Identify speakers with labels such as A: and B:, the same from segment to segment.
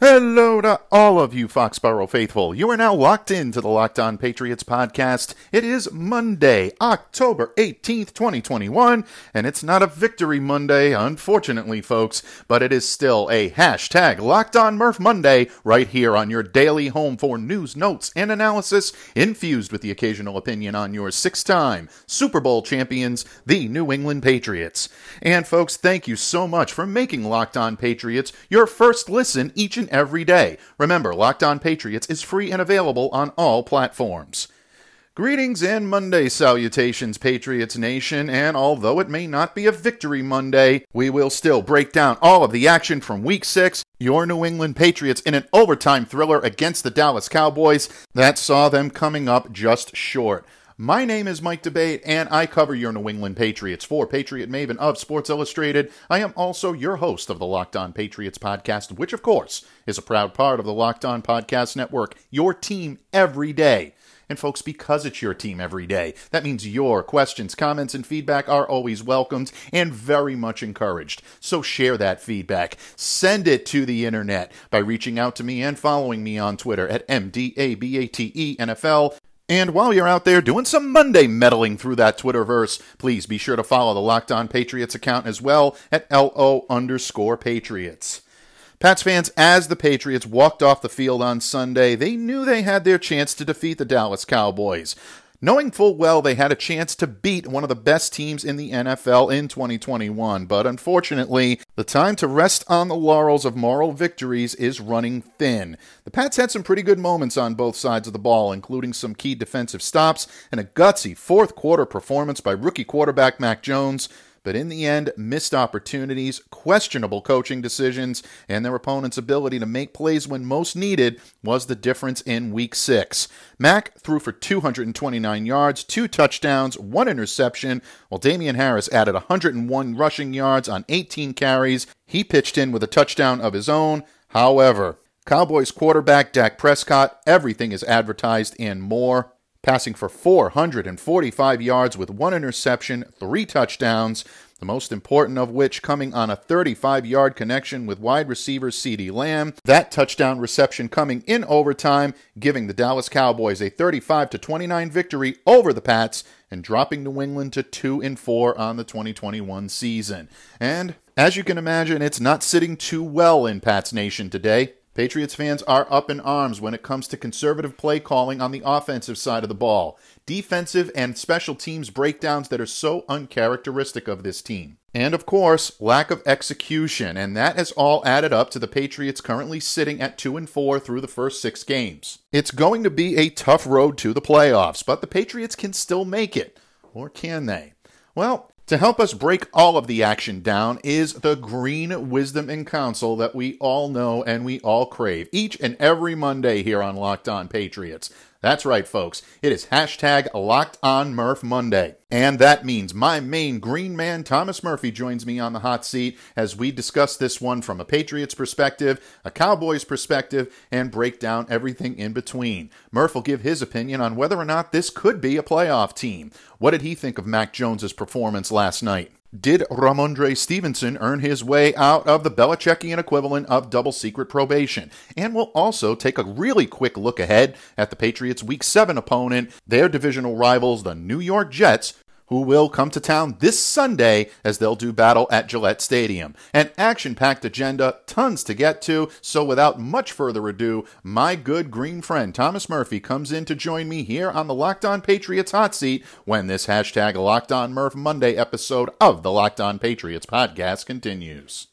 A: Hello to all of you Foxborough faithful. You are now locked into the Locked On Patriots podcast. It is Monday, October 18th, 2021, and it's not a victory Monday, unfortunately, folks, but it is still a hashtag Locked On Murph Monday right here on your daily home for news, notes, and analysis infused with the occasional opinion on your six time Super Bowl champions, the New England Patriots. And folks, thank you so much for making Locked On Patriots your first listen each and every day. Remember, Locked On Patriots is free and available on all platforms. Greetings and Monday salutations, Patriots Nation, and although it may not be a victory Monday, we will still break down all of the action from Week 6, your New England Patriots in an overtime thriller against the Dallas Cowboys that saw them coming up just short. My name is Mike D'Abate, and I cover your New England Patriots for Patriot Maven of Sports Illustrated. I am also your host of the Locked On Patriots podcast, which, of course, is a proud part of the Locked On Podcast Network, your team every day. And folks, because it's your team every day, that means your questions, comments, and feedback are always welcomed and very much encouraged. So share that feedback. Send it to the internet by reaching out to me and following me on Twitter at MDABATE and while you're out there doing some Monday meddling through that Twitterverse, please be sure to follow the Locked On Patriots account as well at LO underscore Patriots. Pats fans, as the Patriots walked off the field on Sunday, they knew they had their chance to defeat the Dallas Cowboys knowing full well they had a chance to beat one of the best teams in the NFL in 2021. But unfortunately, the time to rest on the laurels of moral victories is running thin. The Pats had some pretty good moments on both sides of the ball, including some key defensive stops and a gutsy fourth quarter performance by rookie quarterback Mac Jones but in the end, missed opportunities, questionable coaching decisions, and their opponent's ability to make plays when most needed was the difference in week six. Mac threw for 229 yards, two touchdowns, one interception, while Damien Harris added 101 rushing yards on 18 carries. He pitched in with a touchdown of his own. However, Cowboys quarterback Dak Prescott, everything is advertised and more passing for 445 yards with one interception, three touchdowns, the most important of which coming on a 35 yard connection with wide receiver CeeDee Lamb. That touchdown reception coming in overtime, giving the Dallas Cowboys a 35 29 victory over the Pats and dropping New England to 2 and 4 on the 2021 season. And as you can imagine, it's not sitting too well in Pats Nation today. Patriots fans are up in arms when it comes to conservative play calling on the offensive side of the ball, defensive and special teams breakdowns that are so uncharacteristic of this team. And of course, lack of execution, and that has all added up to the Patriots currently sitting at 2 and 4 through the first 6 games. It's going to be a tough road to the playoffs, but the Patriots can still make it. Or can they? Well, to help us break all of the action down is the green wisdom and counsel that we all know and we all crave each and every Monday here on Locked On Patriots. That's right, folks. It is hashtag Locked On Murph Monday. And that means my main green man, Thomas Murphy, joins me on the hot seat as we discuss this one from a Patriots perspective, a Cowboys perspective, and break down everything in between. Murph will give his opinion on whether or not this could be a playoff team. What did he think of Mac Jones's performance last night? Did Rhamondre Stevenson earn his way out of the Belichickian equivalent of double secret probation? And we'll also take a really quick look ahead at the Patriots' Week 7 opponent, their divisional rivals, the New York Jets, who will come to town this Sunday as they'll do battle at Gillette Stadium. An action packed agenda, tons to get to, so without much further ado, my good green friend Thomas Murphy comes in to join me here on the Locked On Patriots hot seat when this hashtag Locked On Murph Monday episode of the Locked On Patriots podcast continues.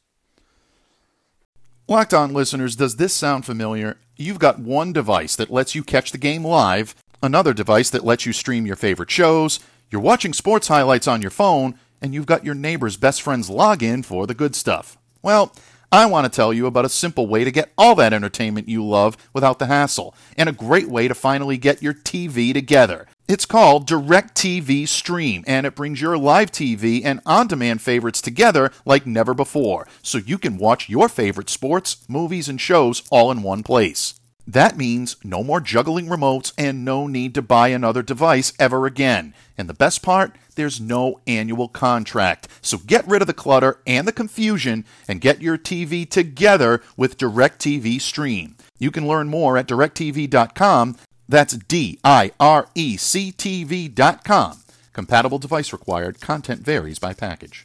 A: Locked On listeners, does this sound familiar? You've got one device that lets you catch the game live, another device that lets you stream your favorite shows you're watching sports highlights on your phone, and you've got your neighbor's best friend's login for the good stuff. Well, I want to tell you about a simple way to get all that entertainment you love without the hassle, and a great way to finally get your TV together. It's called DirecTV Stream, and it brings your live TV and on demand favorites together like never before, so you can watch your favorite sports, movies, and shows all in one place. That means no more juggling remotes and no need to buy another device ever again. And the best part, there's no annual contract. So get rid of the clutter and the confusion and get your TV together with DirecTV Stream. You can learn more at directv.com. That's D I R E C T V.com. Compatible device required. Content varies by package.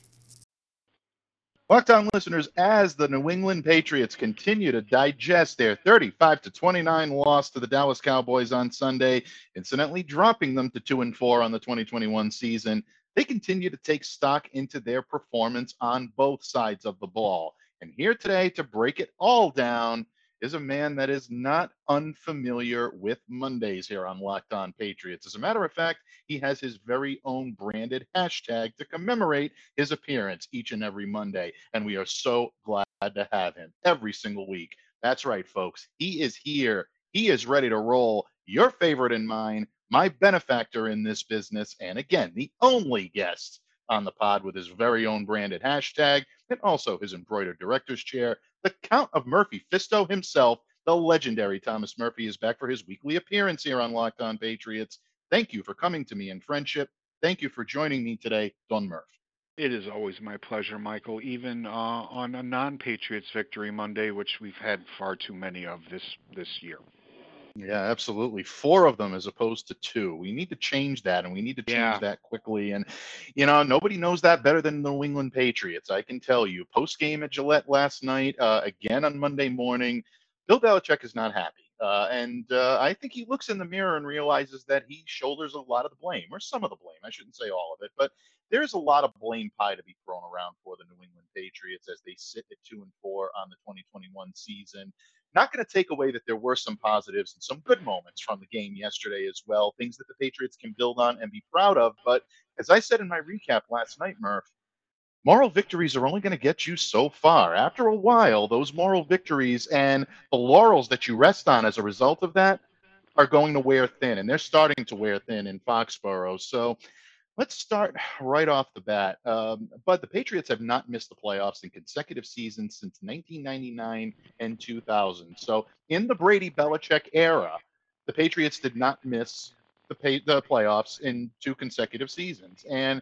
A: Locked on listeners, as the New England Patriots continue to digest their 35 to 29 loss to the Dallas Cowboys on Sunday, incidentally dropping them to 2 and 4 on the 2021 season, they continue to take stock into their performance on both sides of the ball. And here today to break it all down is a man that is not unfamiliar with Mondays here on Locked On Patriots. As a matter of fact, he has his very own branded hashtag to commemorate his appearance each and every Monday. And we are so glad to have him every single week. That's right, folks. He is here. He is ready to roll. Your favorite and mine, my benefactor in this business, and again, the only guest on the pod with his very own branded hashtag and also his embroidered director's chair. The Count of Murphy Fisto himself, the legendary Thomas Murphy, is back for his weekly appearance here on Locked On Patriots. Thank you for coming to me in friendship. Thank you for joining me today, Don Murph.
B: It is always my pleasure, Michael, even uh, on a non Patriots victory Monday, which we've had far too many of this, this year.
A: Yeah, absolutely. Four of them as opposed to two. We need to change that and we need to change
B: Yeah.
A: that quickly. And, you know, nobody knows that better than the New England Patriots. I can tell you. Post game at Gillette last night, uh, again on Monday morning, Bill Belichick is not happy. Uh, and uh, I think he looks in the mirror and realizes that he shoulders a lot of the blame, or some of the blame. I shouldn't say all of it, but there's a lot of blame pie to be thrown around for the New England Patriots as they sit at two and four on the 2021 season. Not going to take away that there were some positives and some good moments from the game yesterday as well, things that the Patriots can build on and be proud of. But as I said in my recap last night, Murph, moral victories are only going to get you so far. After a while, those moral victories and the laurels that you rest on as a result of that are going to wear thin, and they're starting to wear thin in Foxborough. So let's start right off the bat. Um, but the Patriots have not missed the playoffs in consecutive seasons since 1999 and 2000. So in the Brady Belichick era, the Patriots did not miss the, pay, the playoffs in two consecutive seasons. And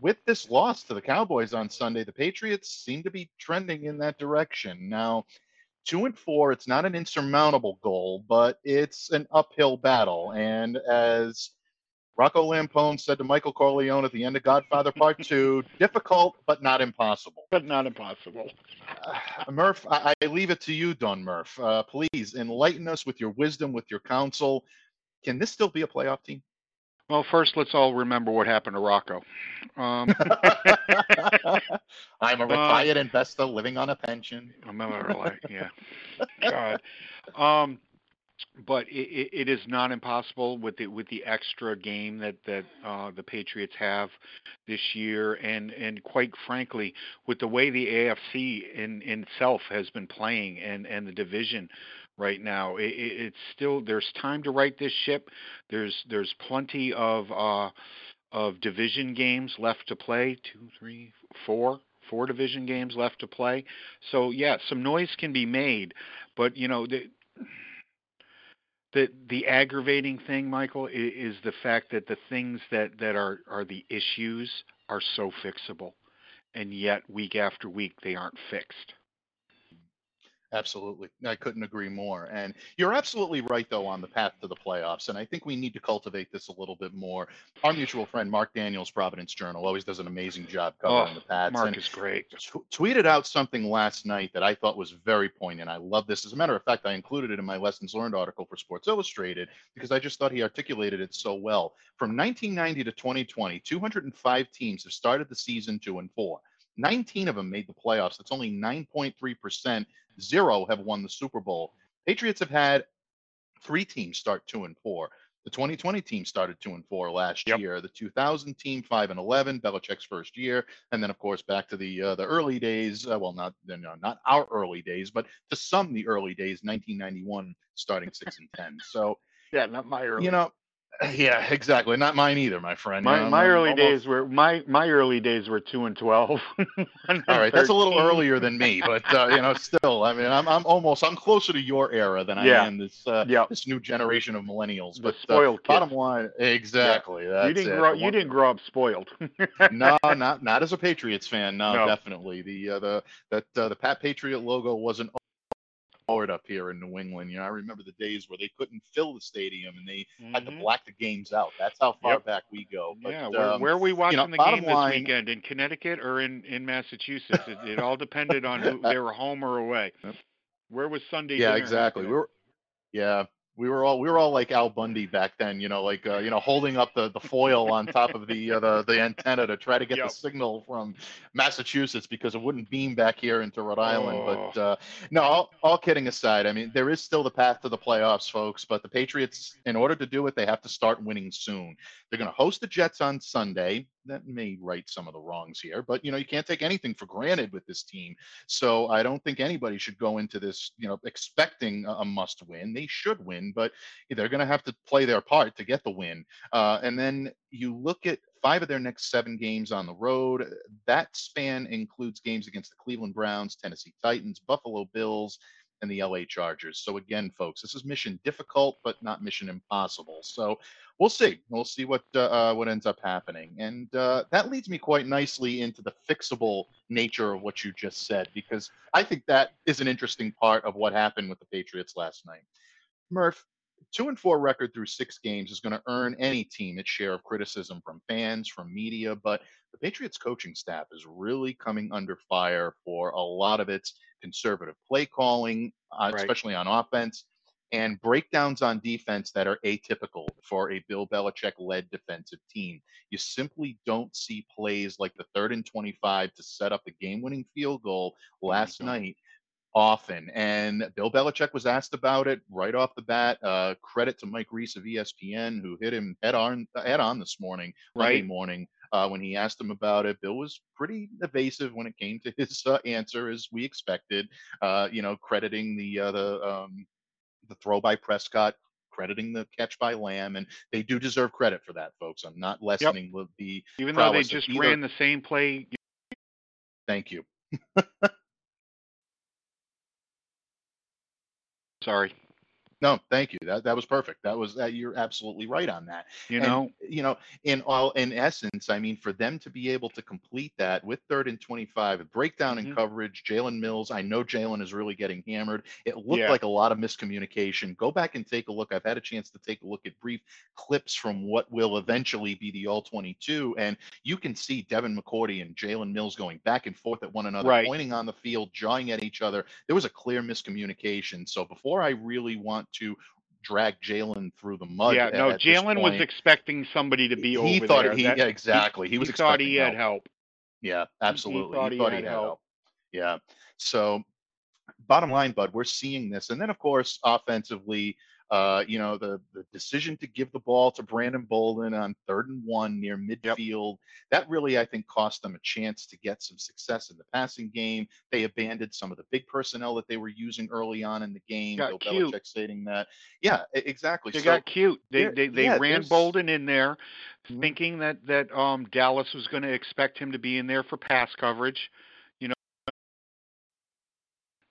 A: with this loss to the Cowboys on Sunday, the Patriots seem to be trending in that direction. Now, two and four, it's not an insurmountable goal, but it's an uphill battle. And as Rocco Lampone said to Michael Corleone at the end of Godfather Part Two, difficult but not impossible.
B: But not impossible.
A: Uh, Murph, I, I leave it to you, Don Murph. Uh, please enlighten us with your wisdom, with your counsel. Can this still be a playoff team?
B: Well, first, let's all remember what happened to Rocco. Um,
A: I'm a retired investor living on a pension.
B: remember, like, yeah. God. Um, but it, it, is not impossible with the with the extra game that that uh, the Patriots have this year, and and quite frankly, with the way the AFC in, in itself has been playing and and the division right now, it, it's still there's time to right this ship. There's there's plenty of uh, of division games left to play. Two, three, four. Four division games left to play, so yeah, some noise can be made, but you know the, the the aggravating thing, Michael, is, is the fact that the things that that are are the issues are so fixable, and yet week after week they aren't fixed.
A: Absolutely. I couldn't agree more. And you're absolutely right, though, on the path to the playoffs. And I think we need to cultivate this a little bit more. Our mutual friend, Mark Daniels, Providence Journal, always does an amazing job covering
B: Oh,
A: the Pats.
B: Mark
A: and
B: is great.
A: t- tweeted out something last night that I thought was very poignant. I love this. As a matter of fact, I included it in my lessons learned article for Sports Illustrated because I just thought he articulated it so well. From 1990 to 2020, 205 teams have started the season two and four. 19 of them made the playoffs. That's only 9.3%. Zero have won the Super Bowl. Patriots have had three teams start two and four. The 2020 team started two and four last
B: Yep.
A: year. The 2000 team five and 11, Belichick's first year, and then of course back to the uh, the early days. Uh, well, not no, not our early days, but to some the early days, 1991, starting six and ten. So
B: Yeah, not my early.
A: you know, yeah, exactly. Not mine either, my friend.
B: my my early
A: almost-
B: days were my my early days were two and twelve.
A: All right, that's a little earlier than me, but uh, you know, still, I mean, I'm I'm almost I'm closer to your era than I
B: Yeah.
A: am this uh,
B: Yeah.
A: this new generation of millennials.
B: The
A: But
B: spoiled
A: uh, bottom line, exactly. That's
B: you didn't
A: it.
B: grow you didn't grow up spoiled.
A: no, not not as a Patriots fan. No,
B: No.
A: definitely the uh, the that uh, the Pat Patriot logo wasn't forward up here in New England. You know, I remember the days where they couldn't fill the stadium and they had to
B: Mhm.
A: black the games out. That's how far
B: Yep.
A: back we go. But,
B: yeah, where,
A: um,
B: where are we watching the
A: bottom
B: game this
A: line-
B: weekend? In Connecticut or in in Massachusetts? It, it all depended on who they were home or away. Where was Sunday?
A: yeah, exactly. We were, yeah, we were all we were all like Al Bundy back then. You know, like uh, you know, holding up the, the foil on top of the uh, the the antenna to try to get
B: Yep.
A: the signal from Massachusetts because it wouldn't beam back here into Rhode Island. But
B: Oh.
A: uh, no, all, all kidding aside, I mean, there is still the path to the playoffs, folks. But the Patriots, in order to do it, they have to start winning soon. They're going to host the Jets on Sunday. That may right some of the wrongs here, but you know, you can't take anything for granted with this team. So I don't think anybody should go into this, you know, expecting a, a must win. They should win, but they're going to have to play their part to get the win. Uh, and then you look at five of their next seven games on the road. That span includes games against the Cleveland Browns, Tennessee Titans, Buffalo Bills, and the LA Chargers. So again, folks, this is mission difficult, but not mission impossible. So we'll see. We'll see what uh, uh, what ends up happening, and uh, that leads me quite nicely into the fixable nature of what you just said, because I think that is an interesting part of what happened with the Patriots last night. Murph, two and four record through six games is going to earn any team its share of criticism from fans, from media, but the Patriots coaching staff is really coming under fire for a lot of its conservative play calling, uh,
B: Right.
A: especially on offense, and breakdowns on defense that are atypical for a Bill Belichick led defensive team. You simply don't see plays like the third and 25 to set up the game winning field goal last night often. And Bill Belichick was asked about it right off the bat. Uh, credit to Mike Reiss of ESPN, who hit him head on, head on this morning, Monday morning, uh, when he asked him about it. Bill was pretty evasive when it came to his uh, answer, as we expected. Uh, you know, crediting the uh, the um, the throw by Prescott. Crediting the catch by Lamb, and they do deserve credit for that, folks. I'm not lessening the- the
B: Even though they just
A: either-
B: ran the same play.
A: Thank you.
B: Sorry,
A: No, thank you. That that was perfect. That was that. You're absolutely right on that.
B: you
A: And,
B: know.
A: you know, in all in essence, I mean, for them to be able to complete that with third and 25, a breakdown in
B: Mhm.
A: coverage, Jalen Mills. I know Jalen is really getting hammered. It looked
B: Yeah.
A: like a lot of miscommunication. Go back and take a look. I've had a chance to take a look at brief clips from what will eventually be the All 22, and you can see Devin McCourty and Jalen Mills going back and forth at one another,
B: Right.
A: pointing on the field, jawing at each other. There was a clear miscommunication. So before I really want to drag Jalen through the mud,
B: yeah,
A: at-
B: no. Jalen was expecting somebody to be
A: he
B: over
A: thought
B: there.
A: he
B: That-
A: yeah, exactly. He was
B: thought he had help.
A: Yeah, absolutely.
B: He thought he had help.
A: Yeah. So, bottom line, Bud, we're seeing this, and then of course, offensively, uh, you know, the the decision to give the ball to Brandon Bolden on third and one near midfield, that really, I think, cost them a chance to get some success in the passing game. They abandoned some of the big personnel that they were using early on in the game.
B: Got
A: Bill
B: cute.
A: Belichick stating that. Yeah, exactly.
B: They
A: so,
B: got cute. They they, they
A: yeah,
B: ran
A: there's-
B: Bolden in there,
A: Mhm.
B: thinking that that um Dallas was going to expect him to be in there for pass coverage,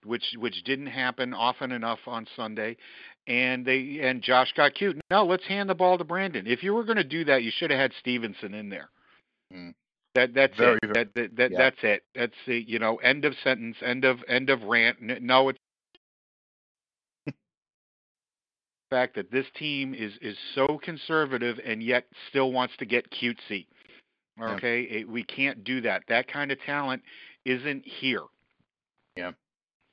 B: which which didn't happen often enough on Sunday, and they and Josh got cute. No, let's hand the ball to Brandon. If you were going to do that, you should have had Stevenson in there.
A: Mm.
B: That that's
A: Very,
B: it.
A: very-
B: that, that, that
A: yeah.
B: that's it. That's the you know end of sentence. End of end of rant. No, it's fact that this team is is so conservative and yet still wants to get cutesy.
A: Yeah.
B: Okay, It- we can't do that. That kind of talent isn't here.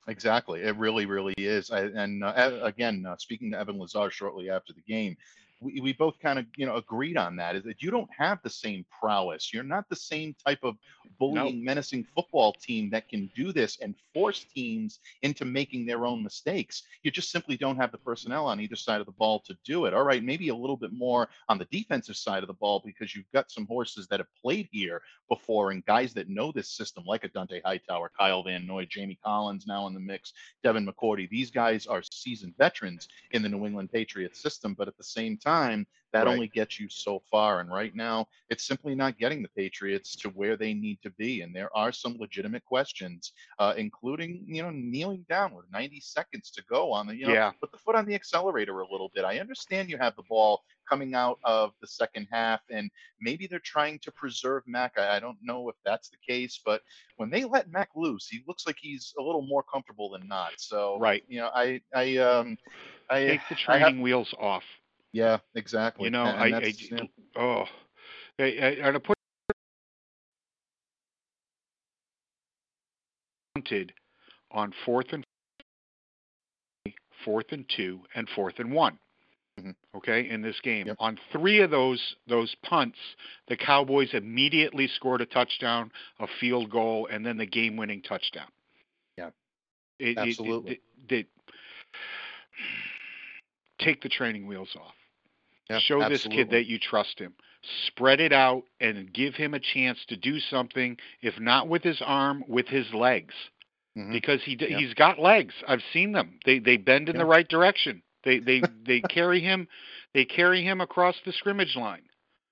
A: Exactly. It really, really is. I, and uh, again, uh, speaking to Evan Lazar shortly after the game, we, we both kind of you know agreed on that is that you don't have the same prowess. You're not the same type of bullying, menacing football team that can do this and force teams into making their own mistakes. You just simply don't have the personnel on either side of the ball to do it. All right, maybe a little bit more on the defensive side of the ball because you've got some horses that have played here before and guys that know this system, like a Dont'a Hightower, Kyle Van Noy, Jamie Collins now in the mix, Devin McCourty. These guys are seasoned veterans in the New England Patriots system, but at the same time, that right. only gets you so far. And right now, it's simply not getting the Patriots to where they need to be. And there are some legitimate questions, uh, including you know kneeling down with 90 seconds to go on the you know
B: yeah.
A: put the foot on the accelerator a little bit. I understand you have the ball coming out of the second half, and maybe they're trying to preserve Mac. I, I don't know if that's the case, but when they let Mac loose, he looks like he's a little more comfortable than not. So
B: right,
A: you know, I I um I
B: take the training have, wheels off.
A: Yeah, exactly.
B: You know, and, and I, I yeah. oh, I, I, I put on fourth and fourth and two and fourth and one. Mm-hmm. Okay, in this game,
A: yep.
B: on three of those those punts, the Cowboys immediately scored a touchdown, a field goal, and then the game-winning touchdown.
A: Yeah,
B: it,
A: absolutely.
B: It, it, it, take the training wheels off.
A: Yeah,
B: Show
A: absolutely.
B: this kid that you trust him. Spread it out and give him a chance to do something, if not with his arm, with his legs.
A: Mm-hmm.
B: Because he yeah. he's got legs. I've seen them. They they bend in
A: yeah.
B: the right direction. They they they carry him they carry him across the scrimmage line.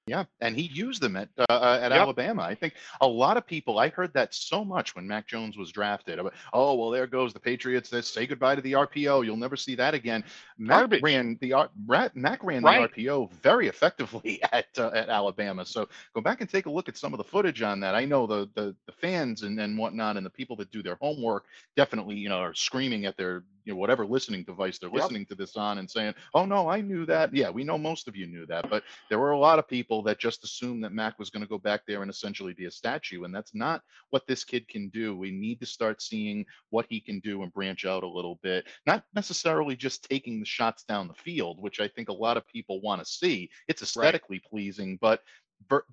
A: Yeah, and he used them at uh, uh, at
B: Yep.
A: Alabama. I think a lot of people. I heard that so much when Mac Jones was drafted. About, oh well, there goes the Patriots. They say goodbye to the RPO. You'll never see that again. Mac ran the Mac ran
B: Right.
A: the RPO very effectively at uh, at Alabama. So go back and take a look at some of the footage on that. I know the the, the fans and, and whatnot and the people that do their homework definitely you know are screaming at their you know whatever listening device they're
B: Yep.
A: listening to this on and saying, oh no, I knew that. Yeah, we know most of you knew that, but there were a lot of people that just assumed that Mac was going to go back there and essentially be a statue, and that's not what this kid can do. We need to start seeing what he can do and branch out a little bit, not necessarily just taking the shots down the field, which I think a lot of people want to see. It's aesthetically pleasing, but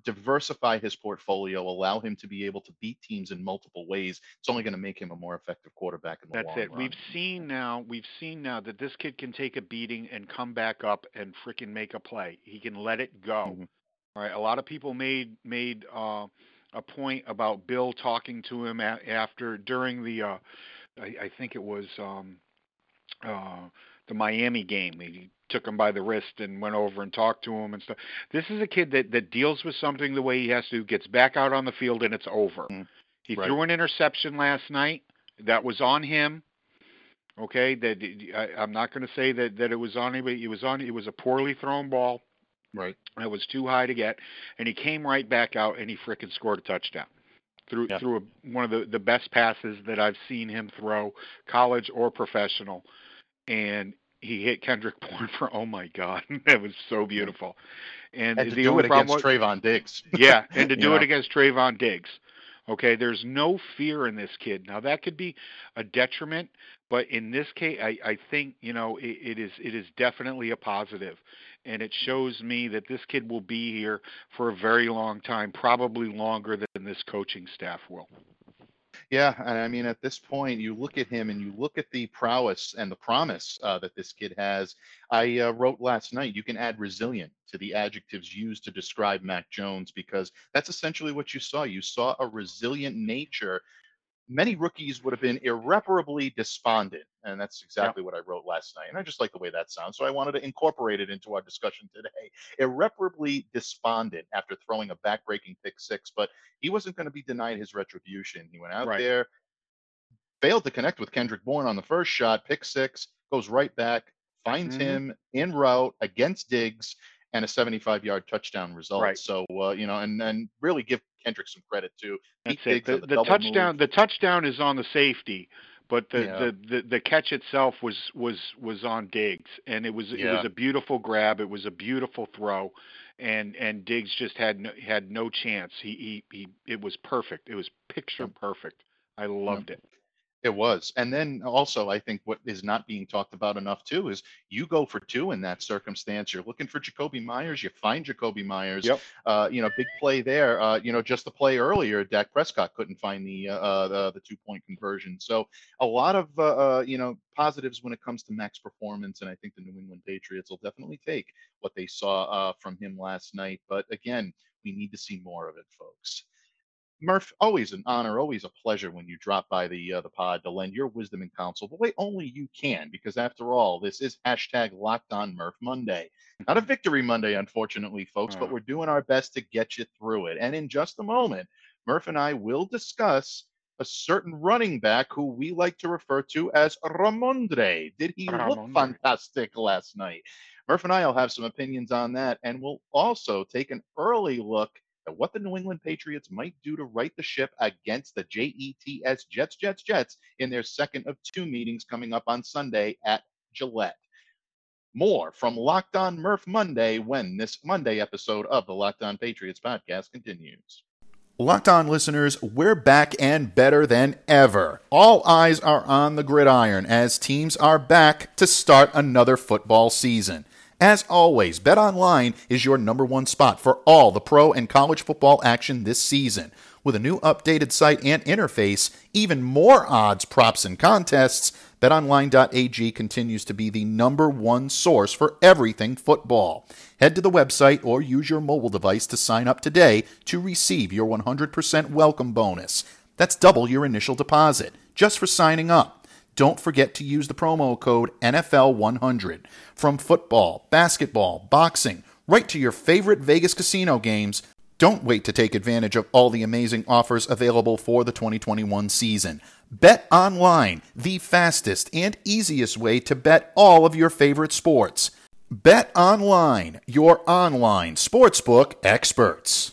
A: diversify his portfolio, allow him to be able to beat teams in multiple ways. It's only going to make him a more effective quarterback in the
B: That's
A: long
B: it.
A: run.
B: We've seen now. We've seen now that this kid can take a beating and come back up and freaking make a play. He can let it go.
A: Mhm.
B: All right. A lot of people made made uh, a point about Bill talking to him a- after during the. Uh, I, I think it was um, uh, the Miami game. He took him by the wrist and went over and talked to him and stuff. This is a kid that that deals with something the way he has to. Gets back out on the field and it's over.
A: Mm,
B: He
A: right.
B: threw an interception last night. That was on him. Okay, that I, I'm not going to say that that it was on anybody. It was on. It was a poorly thrown ball.
A: Right.
B: That was too high to get, and he came right back out and he frickin' scored a touchdown. Through
A: Yeah.
B: through a, one of the the best passes that I've seen him throw, college or professional, and he hit Kendrick Bourne for oh my god, that was so beautiful. And,
A: And to
B: the
A: do
B: only
A: it against
B: was,
A: Trevon Diggs.
B: yeah, and to do it against Trevon Diggs. Okay, there's no fear in this kid. Now that could be a detriment, but in this case, I, I think you know it, it is it is definitely a positive, and it shows me that this kid will be here for a very long time, probably longer than this coaching staff will.
A: Yeah, and I mean, at this point, you look at him and you look at the prowess and the promise uh, that this kid has. I uh, wrote last night, you can add resilient to the adjectives used to describe Mac Jones because that's essentially what you saw. You saw a resilient nature. Many rookies would have been irreparably despondent, and that's exactly what I wrote last night. And I just like the way that sounds, so I wanted to incorporate it into our discussion today. Irreparably despondent after throwing a backbreaking pick six, but he wasn't going to be denied his retribution. He went out
B: Right.
A: there, failed to connect with Kendrick Bourne on the first shot, pick six, goes right back, finds
B: Mhm.
A: him en route against Diggs, and a 75 yard touchdown result.
B: Right.
A: So, uh, you know, and, and really give Kendrick some credit too.
B: That's it. The,
A: the
B: the touchdown
A: move.
B: the touchdown is on the safety, but the,
A: Yeah.
B: the, the, the catch itself was was was on Diggs, and it was it was a beautiful grab. It was a beautiful throw, and and Diggs just had no, had no chance. He, he he it was perfect. It was picture perfect. I loved it.
A: It was. And then also, I think what is not being talked about enough too is you go for two in that circumstance. You're looking for Jakobi Meyers. You find Jakobi Meyers.
B: Yep.
A: Uh, you know, big play there. Uh, you know, just the play earlier, Dak Prescott couldn't find the uh, the, the two point conversion. So a lot of uh, uh, you know positives when it comes to Max performance, and I think the New England Patriots will definitely take what they saw uh, from him last night. But again, we need to see more of it, folks. Murph, always an honor, always a pleasure when you drop by the uh, the pod to lend your wisdom and counsel the way only you can, because after all, this is hashtag Locked On Murph Monday. Not a victory Monday, unfortunately, folks, but we're doing our best to get you through it. And in just a moment, Murph and I will discuss a certain running back who we like to refer to as Rhamondre. Did he look fantastic last night? Murph and I will have some opinions on that, and we'll also take an early look at what the New England Patriots might do to right the ship against the JETS Jets, Jets, Jets in their second of two meetings coming up on Sunday at Gillette. More from Locked On Murph Monday when this Monday episode of the Locked On Patriots podcast continues. Locked On listeners, we're back and better than ever. All eyes are on the gridiron as teams are back to start another football season. As always, BetOnline is your number one spot for all the pro and college football action this season. With a new updated site and interface, even more odds, props, and contests, BetOnline.ag continues to be the number one source for everything football. Head to the website or use your mobile device to sign up today to receive your 100% welcome bonus. That's double your initial deposit just for signing up. Don't forget to use the promo code NFL100. From football, basketball, boxing, right to your favorite Vegas casino games, don't wait to take advantage of all the amazing offers available for the 2021 season. Bet online, the fastest and easiest way to bet all of your favorite sports. Bet online, your online sportsbook experts.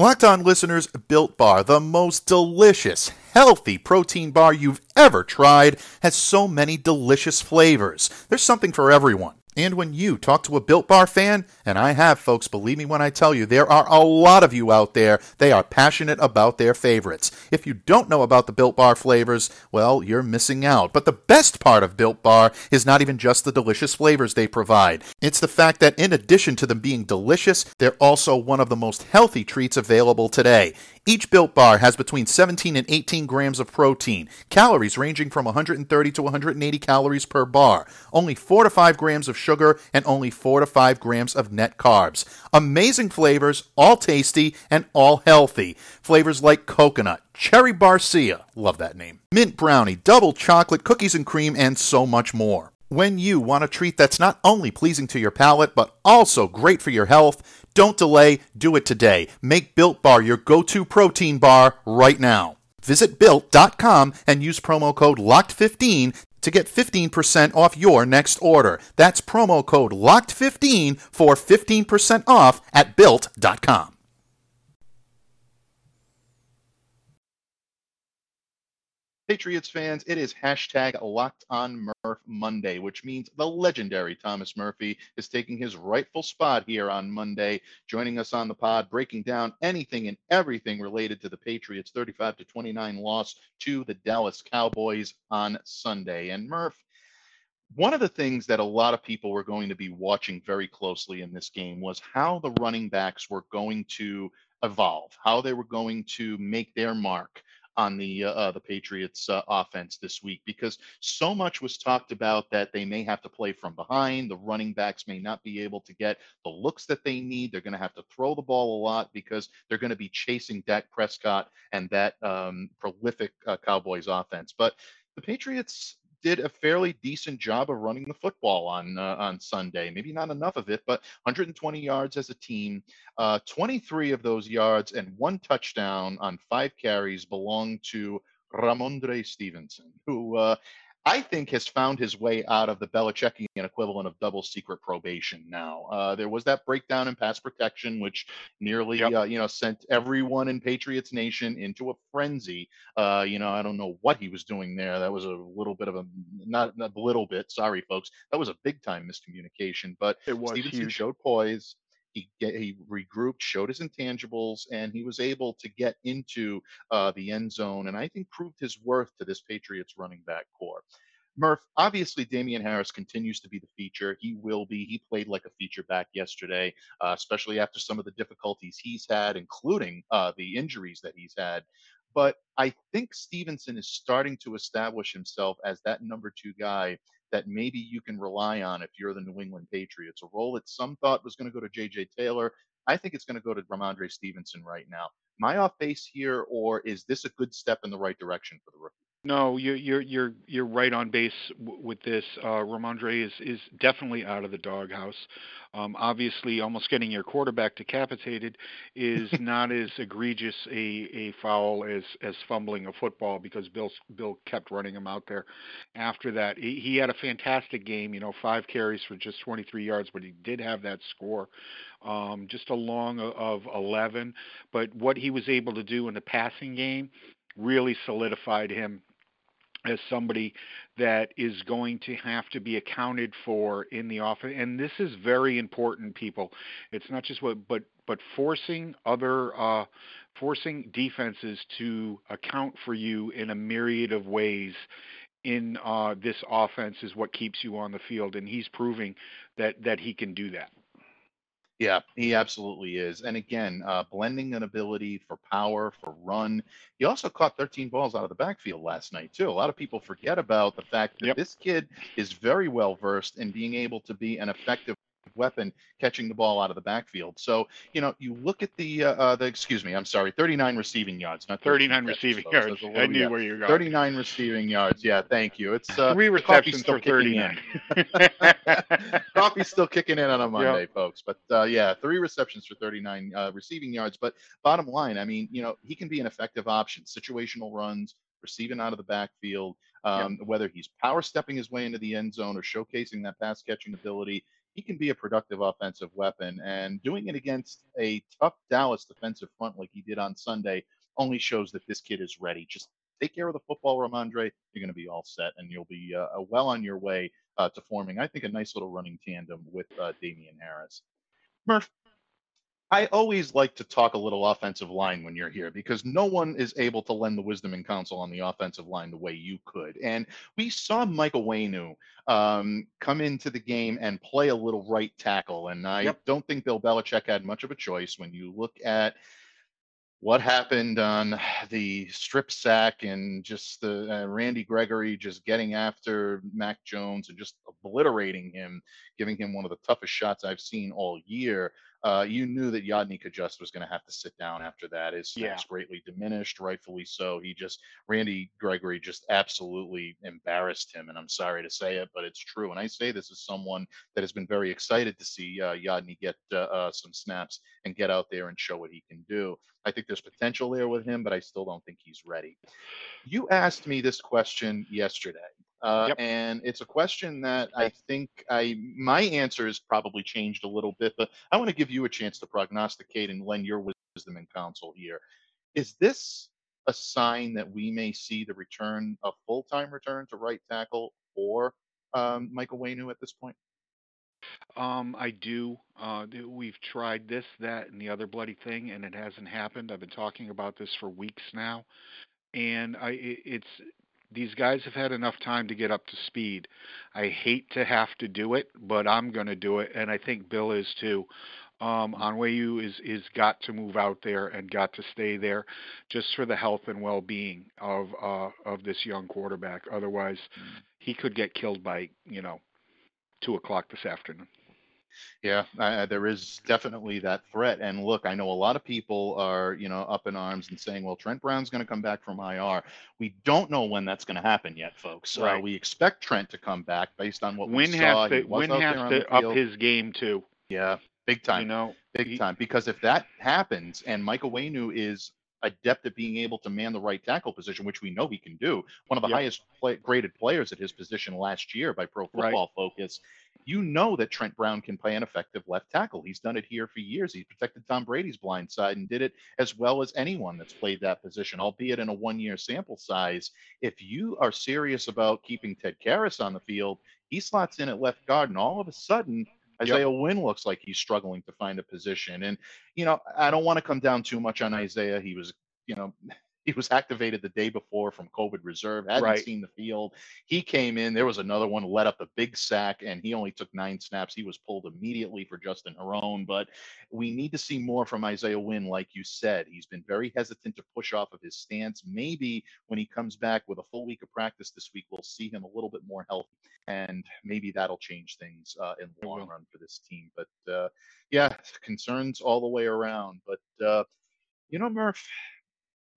A: Locked On listeners, Built Bar, the most delicious, healthy protein bar you've ever tried, has so many delicious flavors. There's something for everyone. And when you talk to a Built Bar fan, and I have folks, believe me when I tell you, there are a lot of you out there, they are passionate about their favorites. If you don't know about the Built Bar flavors, well, you're missing out. But the best part of Built Bar is not even just the delicious flavors they provide. It's the fact that in addition to them being delicious, they're also one of the most healthy treats available today. Each Built Bar has between 17 and 18 grams of protein, calories ranging from 130 to 180 calories per bar, only 4 to 5 grams of sugar, and only 4 to 5 grams of net carbs. Amazing flavors, all tasty and all healthy. Flavors like coconut, cherry barcia, love that name, mint brownie, double chocolate, cookies and cream, and so much more. When you want a treat that's not only pleasing to your palate, but also great for your health, don't delay, do it today. Make Built Bar your go to protein bar right now. Visit built.com and use promo code LOCKED15 to get 15% off your next order. That's promo code LOCKED15 for 15% off at built.com. Patriots fans, it is hashtag locked on Murph Monday, which means the legendary Thomas Murphy is taking his rightful spot here on Monday, joining us on the pod, breaking down anything and everything related to the Patriots' 35 to 29 loss to the Dallas Cowboys on Sunday. And Murph, one of the things that a lot of people were going to be watching very closely in this game was how the running backs were going to evolve, how they were going to make their mark on the uh, uh, the Patriots uh, offense this week because so much was talked about that they may have to play from behind. The running backs may not be able to get the looks that they need. They're going to have to throw the ball a lot because they're going to be chasing Dak Prescott and that um, prolific uh, Cowboys offense. But the Patriots did a fairly decent job of running the football on uh, on Sunday. Maybe not enough of it, but 120 yards as a team. Uh, 23 of those yards and one touchdown on five carries belong to Rhamondre Stevenson, who uh, I think has found his way out of the Belichickian equivalent of double secret probation. Now uh, there was that breakdown in pass protection, which nearly
B: Yep.
A: uh, you know sent everyone in Patriots Nation into a frenzy. Uh, you know I don't know what he was doing there. That was a little bit of a not not a little bit. Sorry, folks. That was a big time miscommunication. But
B: It was
A: Stevenson
B: huge.
A: showed poise. He he regrouped, showed his intangibles, and he was able to get into uh, the end zone, and I think proved his worth to this Patriots running back core. Murph, obviously, Damien Harris continues to be the feature. He will be. He played like a feature back yesterday, uh, especially after some of the difficulties he's had, including uh, the injuries that he's had. But I think Stevenson is starting to establish himself as that number two guy that maybe you can rely on if you're the New England Patriots. A role that some thought was going to go to J.J. Taylor. I think it's going to go to Rhamondre Stevenson right now. Am I off base here, or is this a good step in the right direction for the rookie?
B: No, you're you're you're you're right on base w- with this. Uh, Rhamondre is is definitely out of the doghouse. Um, obviously, almost getting your quarterback decapitated is not as egregious a, a foul as as fumbling a football because Bill Bill kept running him out there. After that, he, he had a fantastic game. You know, five carries for just 23 yards, but he did have that score. Um, just a long of 11. But what he was able to do in the passing game really solidified him as somebody that is going to have to be accounted for in the offense and this is very important people. It's not just what but but forcing other uh forcing defenses to account for you in a myriad of ways in uh this offense is what keeps you on the field. And he's proving that that he can do that
A: yeah, he absolutely is. And again, uh, blending an ability for power, for run. He also caught 13 balls out of the backfield last night, too. A lot of people forget about the fact that
B: Yep.
A: this kid is very well versed in being able to be an effective weapon catching the ball out of the backfield. So, you know, you look at the, uh, uh, the excuse me, I'm sorry, 39 receiving yards, not
B: 39
A: catches,
B: receiving
A: folks.
B: yards
A: a
B: i
A: little-
B: knew
A: yeah,
B: where you were going
A: 39 receiving yards. Yeah, thank you. It's uh,
B: three receptions for 39
A: Coffee's still kicking in on a Monday, folks. But uh, yeah, three receptions for 39 uh, receiving yards. But bottom line, I mean, you know, he can be an effective option. Situational runs, receiving out of the backfield, um, whether he's power stepping his way into the end zone or showcasing that pass catching ability. He can be a productive offensive weapon, and doing it against a tough Dallas defensive front like he did on Sunday only shows that this kid is ready. Just take care of the football, Rhamondre. You're going to be all set, and you'll be uh, well on your way uh, to forming, I think, a nice little running tandem with uh, Damien Harris. Murph, I always like to talk a little offensive line when you're here because no one is able to lend the wisdom and counsel on the offensive line the way you could. And we saw Michael Onwenu um, come into the game and play a little right tackle. And I
B: Yep.
A: don't think Bill Belichick had much of a choice when you look at what happened on the strip sack and just the uh, Randy Gregory just getting after Mac Jones and just obliterating him, giving him one of the toughest shots I've seen all year. Uh, you knew that Yodny Cajuste was going to have to sit down after that. His snaps greatly diminished, rightfully so. He just Randy Gregory just absolutely embarrassed him, and I'm sorry to say it, but it's true. And I say this as someone that has been very excited to see uh, Yodny get uh, uh, some snaps and get out there and show what he can do. I think there's potential there with him, but I still don't think he's ready. You asked me this question yesterday, uh,
B: Yep.
A: and it's a question that I think I my answer has probably changed a little bit, but I want to give you a chance to prognosticate and lend your wisdom and counsel here. Is this a sign that we may see the return, a full time return to right tackle or um, Michael Onwenu at this point?
B: Um, I do. Uh, we've tried this, that, and the other bloody thing, and it hasn't happened. I've been talking about this for weeks now, and i it's these guys have had enough time to get up to speed. I hate to have to do it, but I'm going to do it, and I think Bill is too. Um, Onwenu is is got to move out there and got to stay there, just for the health and well-being of uh, of this young quarterback. Otherwise, he could get killed by you know two o'clock this afternoon.
A: Yeah, uh, there is definitely that threat. And look, I know a lot of people are, you know, up in arms and saying, well, Trent Brown's going to come back from IR. We don't know when that's going to happen yet, folks. Uh,
B: Right.
A: we expect Trent to come back based on what
B: Wynn
A: we saw.
B: has to Wynn has to up his game too.
A: Yeah, big time.
B: You know,
A: Big
B: He-
A: time. Because if that happens and Michael Onwenu is adept at being able to man the right tackle position, which we know he can do, one of the
B: Yep.
A: highest play, graded players at his position last year by Pro
B: Right.
A: Football Focus, you know that Trent Brown can play an effective left tackle. He's done it here for years. He protected Tom Brady's blind side and did it as well as anyone that's played that position, albeit in a one year sample size. If you are serious about keeping Ted Karras on the field, he slots in at left guard, and all of a sudden, Isaiah yep. Wynn looks like he's struggling to find a position. And, you know, I don't want to come down too much on Isaiah. He was, you know, he was activated the day before from COVID reserve, hadn't right. seen the field. He came in, there was another one, let up a big sack, and he only took nine snaps. He was pulled immediately for Justin Herron. But we need to see more from Isaiah Wynn, like you said. He's been very hesitant to push off of his stance. Maybe when he comes back with a full week of practice this week, we'll see him a little bit more healthy, and maybe that'll change things uh, in the long run for this team. But uh, yeah, concerns all the way around. But uh, you know, Murph,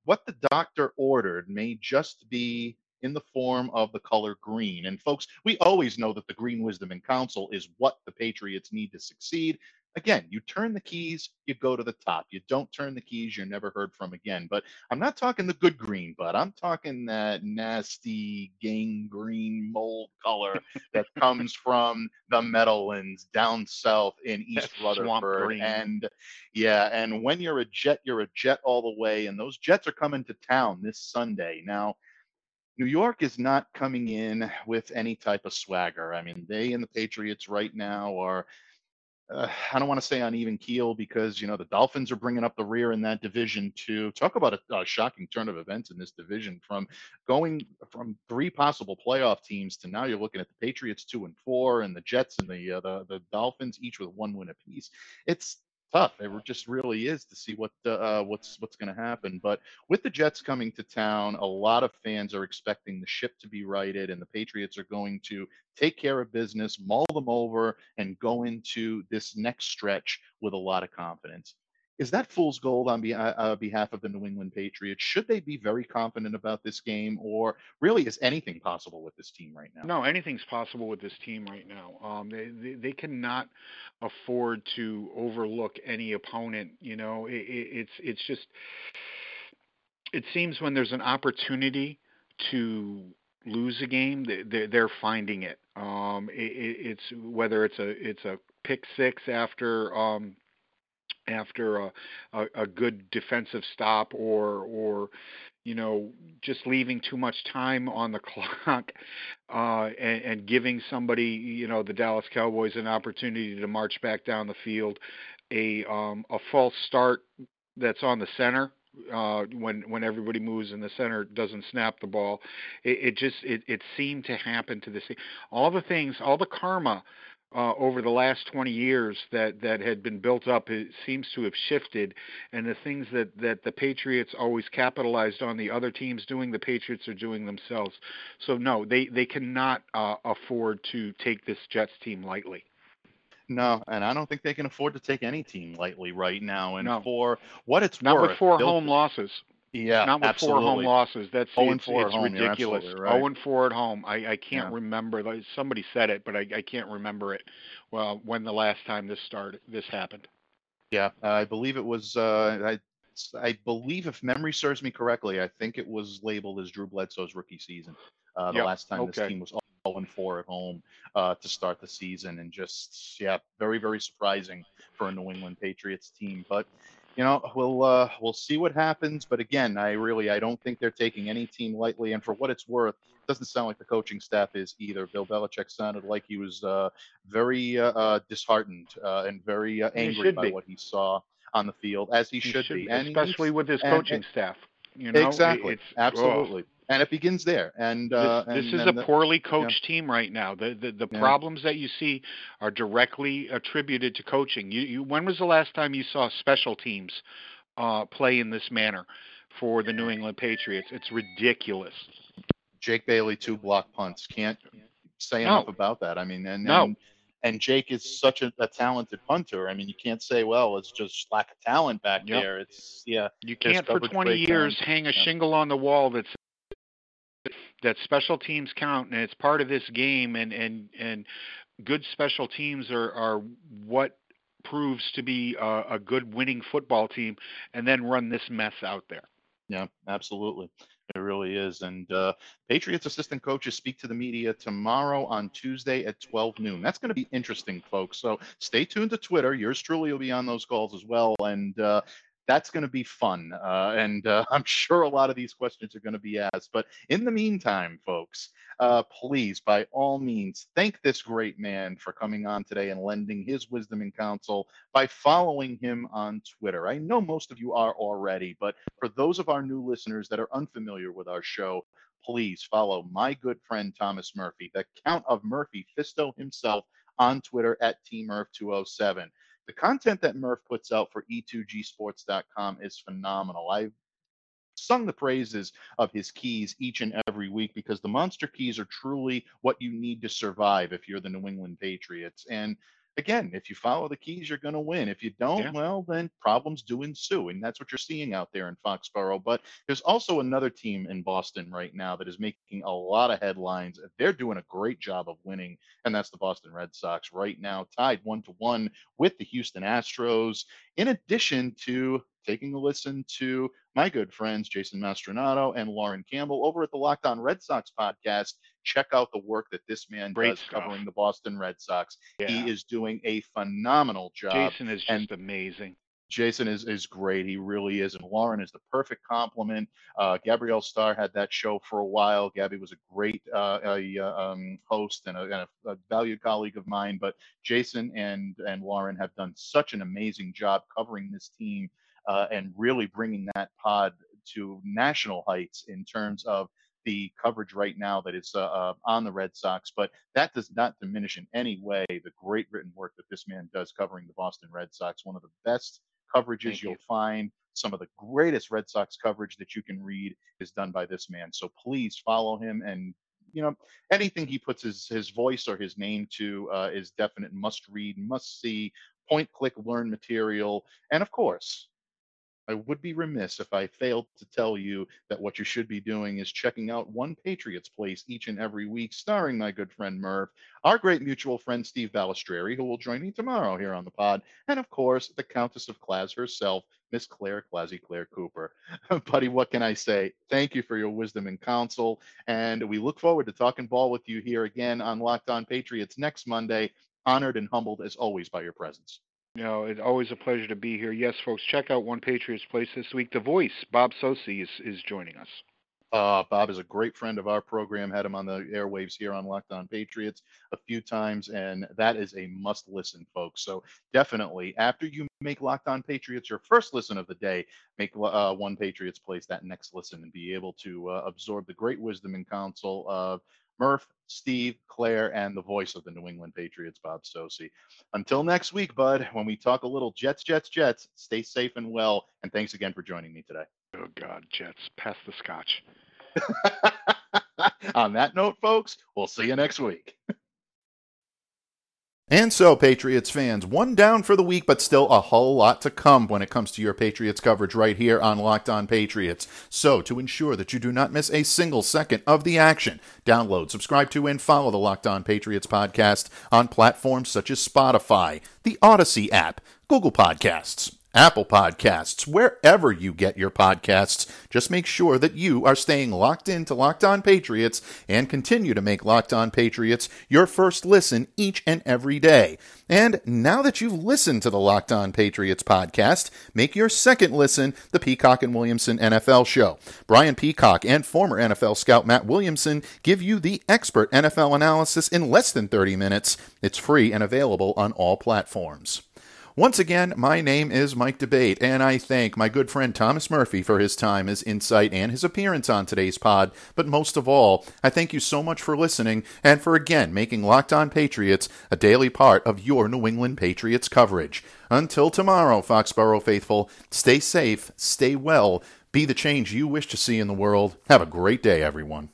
A: what the doctor ordered may just be in the form of the color green. And folks, we always know that the green wisdom and counsel is what the Patriots need to succeed. Again, you turn the keys, you go to the top. You don't turn the keys, you're never heard from again. But I'm not talking the good green, but I'm talking that nasty gangrene mold color that comes from the Meadowlands down south in East That's Rutherford. And yeah, and when you're a jet, you're a jet all the way. And those jets are coming to town this Sunday. Now, New York is not coming in with any type of swagger. I mean, they and the Patriots right now are uh, I don't want to say on even keel because you know the Dolphins are bringing up the rear in that division to talk about a, a, shocking turn of events in this division from going from three possible playoff teams to now you're looking at the Patriots two and four and the Jets and the uh, the, the Dolphins each with one win apiece. It's tough. It just really is to see what uh, what's what's going to happen. But with the Jets coming to town, a lot of fans are expecting the ship to be righted, and the Patriots are going to take care of business, mull them over, and go into this next stretch with a lot of confidence. Is that fool's gold on be- uh, uh, behalf of the New England Patriots? Should they be very confident about this game, or really is anything possible with this team right now?
B: No, anything's possible with this team right now. Um, they, they, they cannot afford to overlook any opponent. You know, it, it, it's it's just it seems when there's an opportunity to lose a game, they're, they're finding it. Um, it. It's whether it's a it's a pick six after um, after a, a, a good defensive stop or or you know just leaving too much time on the clock uh, and, and giving somebody you know the Dallas Cowboys an opportunity to march back down the field a um, a false start that's on the center uh, when when everybody moves and the center doesn't snap the ball. It, it just it, it seemed to happen to this. All the things, all the karma uh, over the last 20 years that, that had been built up it seems to have shifted, and the things that, that the Patriots always capitalized on the other teams doing, the Patriots are doing themselves. So no, they they cannot uh, afford to take this Jets team lightly.
A: No, and I don't think they can afford to take any team lightly right now. And no. for what it's
B: not
A: worth,
B: with 4 home losses.
A: Yeah,
B: not with
A: absolutely.
B: four home losses. That's
A: oh
B: it's,
A: four
B: it's
A: home,
B: ridiculous.
A: Right.
B: Oh and four at home. I, I can't yeah. remember. Somebody said it, but I, I can't remember it. Well, when the last time this started, this happened.
A: Yeah, I believe it was. Uh, I I believe, if memory serves me correctly, I think it was labeled as Drew Bledsoe's rookie season. Uh, the yep. last time okay. this team was 0 and 4 at home uh, to start the season, and just yeah, very very surprising for a New England Patriots team. But you know, we'll uh, we'll see what happens. But again, I really I don't think they're taking any team lightly. And for what it's worth, it doesn't sound like the coaching staff is either. Bill Belichick sounded like he was uh, very uh, uh disheartened uh, and very uh, angry by
B: be.
A: what he saw on the field, as he,
B: he
A: should,
B: should,
A: be,
B: and especially with his coaching and, staff. You know,
A: exactly, absolutely. Oh and it begins there. And
B: uh,
A: this,
B: this and, is and a the, poorly coached yeah. team right now. The the, the yeah. problems that you see are directly attributed to coaching. You, you when was the last time you saw special teams uh, play in this manner for the New England Patriots? It's ridiculous.
A: Jake Bailey two block punts. Can't say
B: no.
A: enough about that. I mean, and
B: no.
A: and, and Jake is such a, a, talented punter. I mean, you can't say, well, it's just lack of talent back
B: yep.
A: there. It's yeah.
B: You can't for 20 years hang a yeah. shingle on the wall that's that special teams count and it's part of this game and and and good special teams are are what proves to be a, a good winning football team and then run this mess out there
A: yeah absolutely it really is. And uh, Patriots assistant coaches speak to the media tomorrow on Tuesday at 12 noon. That's going to be interesting, folks. So stay tuned to Twitter. Yours truly will be on those calls as well. And uh, that's going to be fun. Uh, and uh, I'm sure a lot of these questions are going to be asked. But in the meantime, folks, uh, please, by all means, thank this great man for coming on today and lending his wisdom and counsel by following him on Twitter. I know most of you are already, but for those of our new listeners that are unfamiliar with our show, please follow my good friend Thomas Murphy, the Count of Murphy Fisto himself on Twitter at TMurph207 the content that Murph puts out for e2gsports.com is phenomenal. I've sung the praises of his keys each and every week because the monster keys are truly what you need to survive if you're the New England Patriots. And again, if you follow the keys, you're going to win. If you don't, yeah. well, then problems do ensue. And that's what you're seeing out there in Foxborough. But there's also another team in Boston right now that is making a lot of headlines. They're doing a great job of winning, and that's the Boston Red Sox right now, tied one to one with the Houston Astros, in addition to taking a listen to my good friends Jason Mastrodonato and Lauren Campbell over at the Locked On Red Sox podcast. Check out the work that this man Great does stuff. covering the Boston Red Sox. Yeah. He is doing a phenomenal job.
B: Jason is just amazing.
A: Jason is is great. He really is, and Lauren is the perfect complement. Uh, Gabrielle Starr had that show for a while. Gabby was a great uh, a, uh, um, host and, a, and a, a, valued colleague of mine. But Jason and and Lauren have done such an amazing job covering this team uh, and really bringing that pod to national heights in terms of the coverage right now that is uh, uh, on the Red Sox, but that does not diminish in any way the great written work that this man does covering the Boston Red Sox. One of the best coverages Thank you'll you. find. Some of the greatest Red Sox coverage that you can read is done by this man. So please follow him and you know anything he puts his his voice or his name to uh, is definite must read, must see, point click learn material, and of course I would be remiss if I failed to tell you that what you should be doing is checking out One Patriots Place each and every week, starring my good friend Murph, our great mutual friend Steve Balistreri, who will join me tomorrow here on the pod, and of course, the Countess of Claz herself, Miss Claire Classy Claire Cooper. Buddy, what can I say? Thank you for your wisdom and counsel, and we look forward to talking ball with you here again on Locked On Patriots next Monday. Honored and humbled as always by your presence.
B: You know, it's always a pleasure to be here. Yes, folks, check out One Patriots Place this week. The voice, Bob Socci, is, is joining us.
A: Uh, Bob is a great friend of our program. Had him on the airwaves here on Locked On Patriots a few times, and that is a must listen, folks. So definitely, after you make Locked On Patriots your first listen of the day, make uh, One Patriots Place that next listen and be able to uh, absorb the great wisdom and counsel of Murph, Steve, Claire, and the voice of the New England Patriots, Bob Socci. Until next week, bud, when we talk a little Jets, Jets, Jets, stay safe and well. And thanks again for joining me today.
B: Oh, God, Jets, pass the scotch.
A: On that note, folks, we'll see you next week. And so, Patriots fans, one down for the week, but still a whole lot to come when it comes to your Patriots coverage right here on Locked On Patriots. So, to ensure that you do not miss a single second of the action, download, subscribe to, and follow the Locked On Patriots podcast on platforms such as Spotify, the Odyssey app, Google Podcasts, Apple Podcasts, wherever you get your podcasts. Just make sure that you are staying locked into Locked On Patriots and continue to make Locked On Patriots your first listen each and every day. And now that you've listened to the Locked On Patriots podcast, make your second listen the Peacock and Williamson NFL show. Brian Peacock and former NFL scout Matt Williamson give you the expert NFL analysis in less than 30 minutes. It's free and available on all platforms. Once again, my name is Mike D'Abate, and I thank my good friend Thomas Murphy for his time, his insight, and his appearance on today's pod. But most of all, I thank you so much for listening and for again making Locked On Patriots a daily part of your New England Patriots coverage. Until tomorrow, Foxborough faithful, stay safe, stay well, be the change you wish to see in the world. Have a great day, everyone.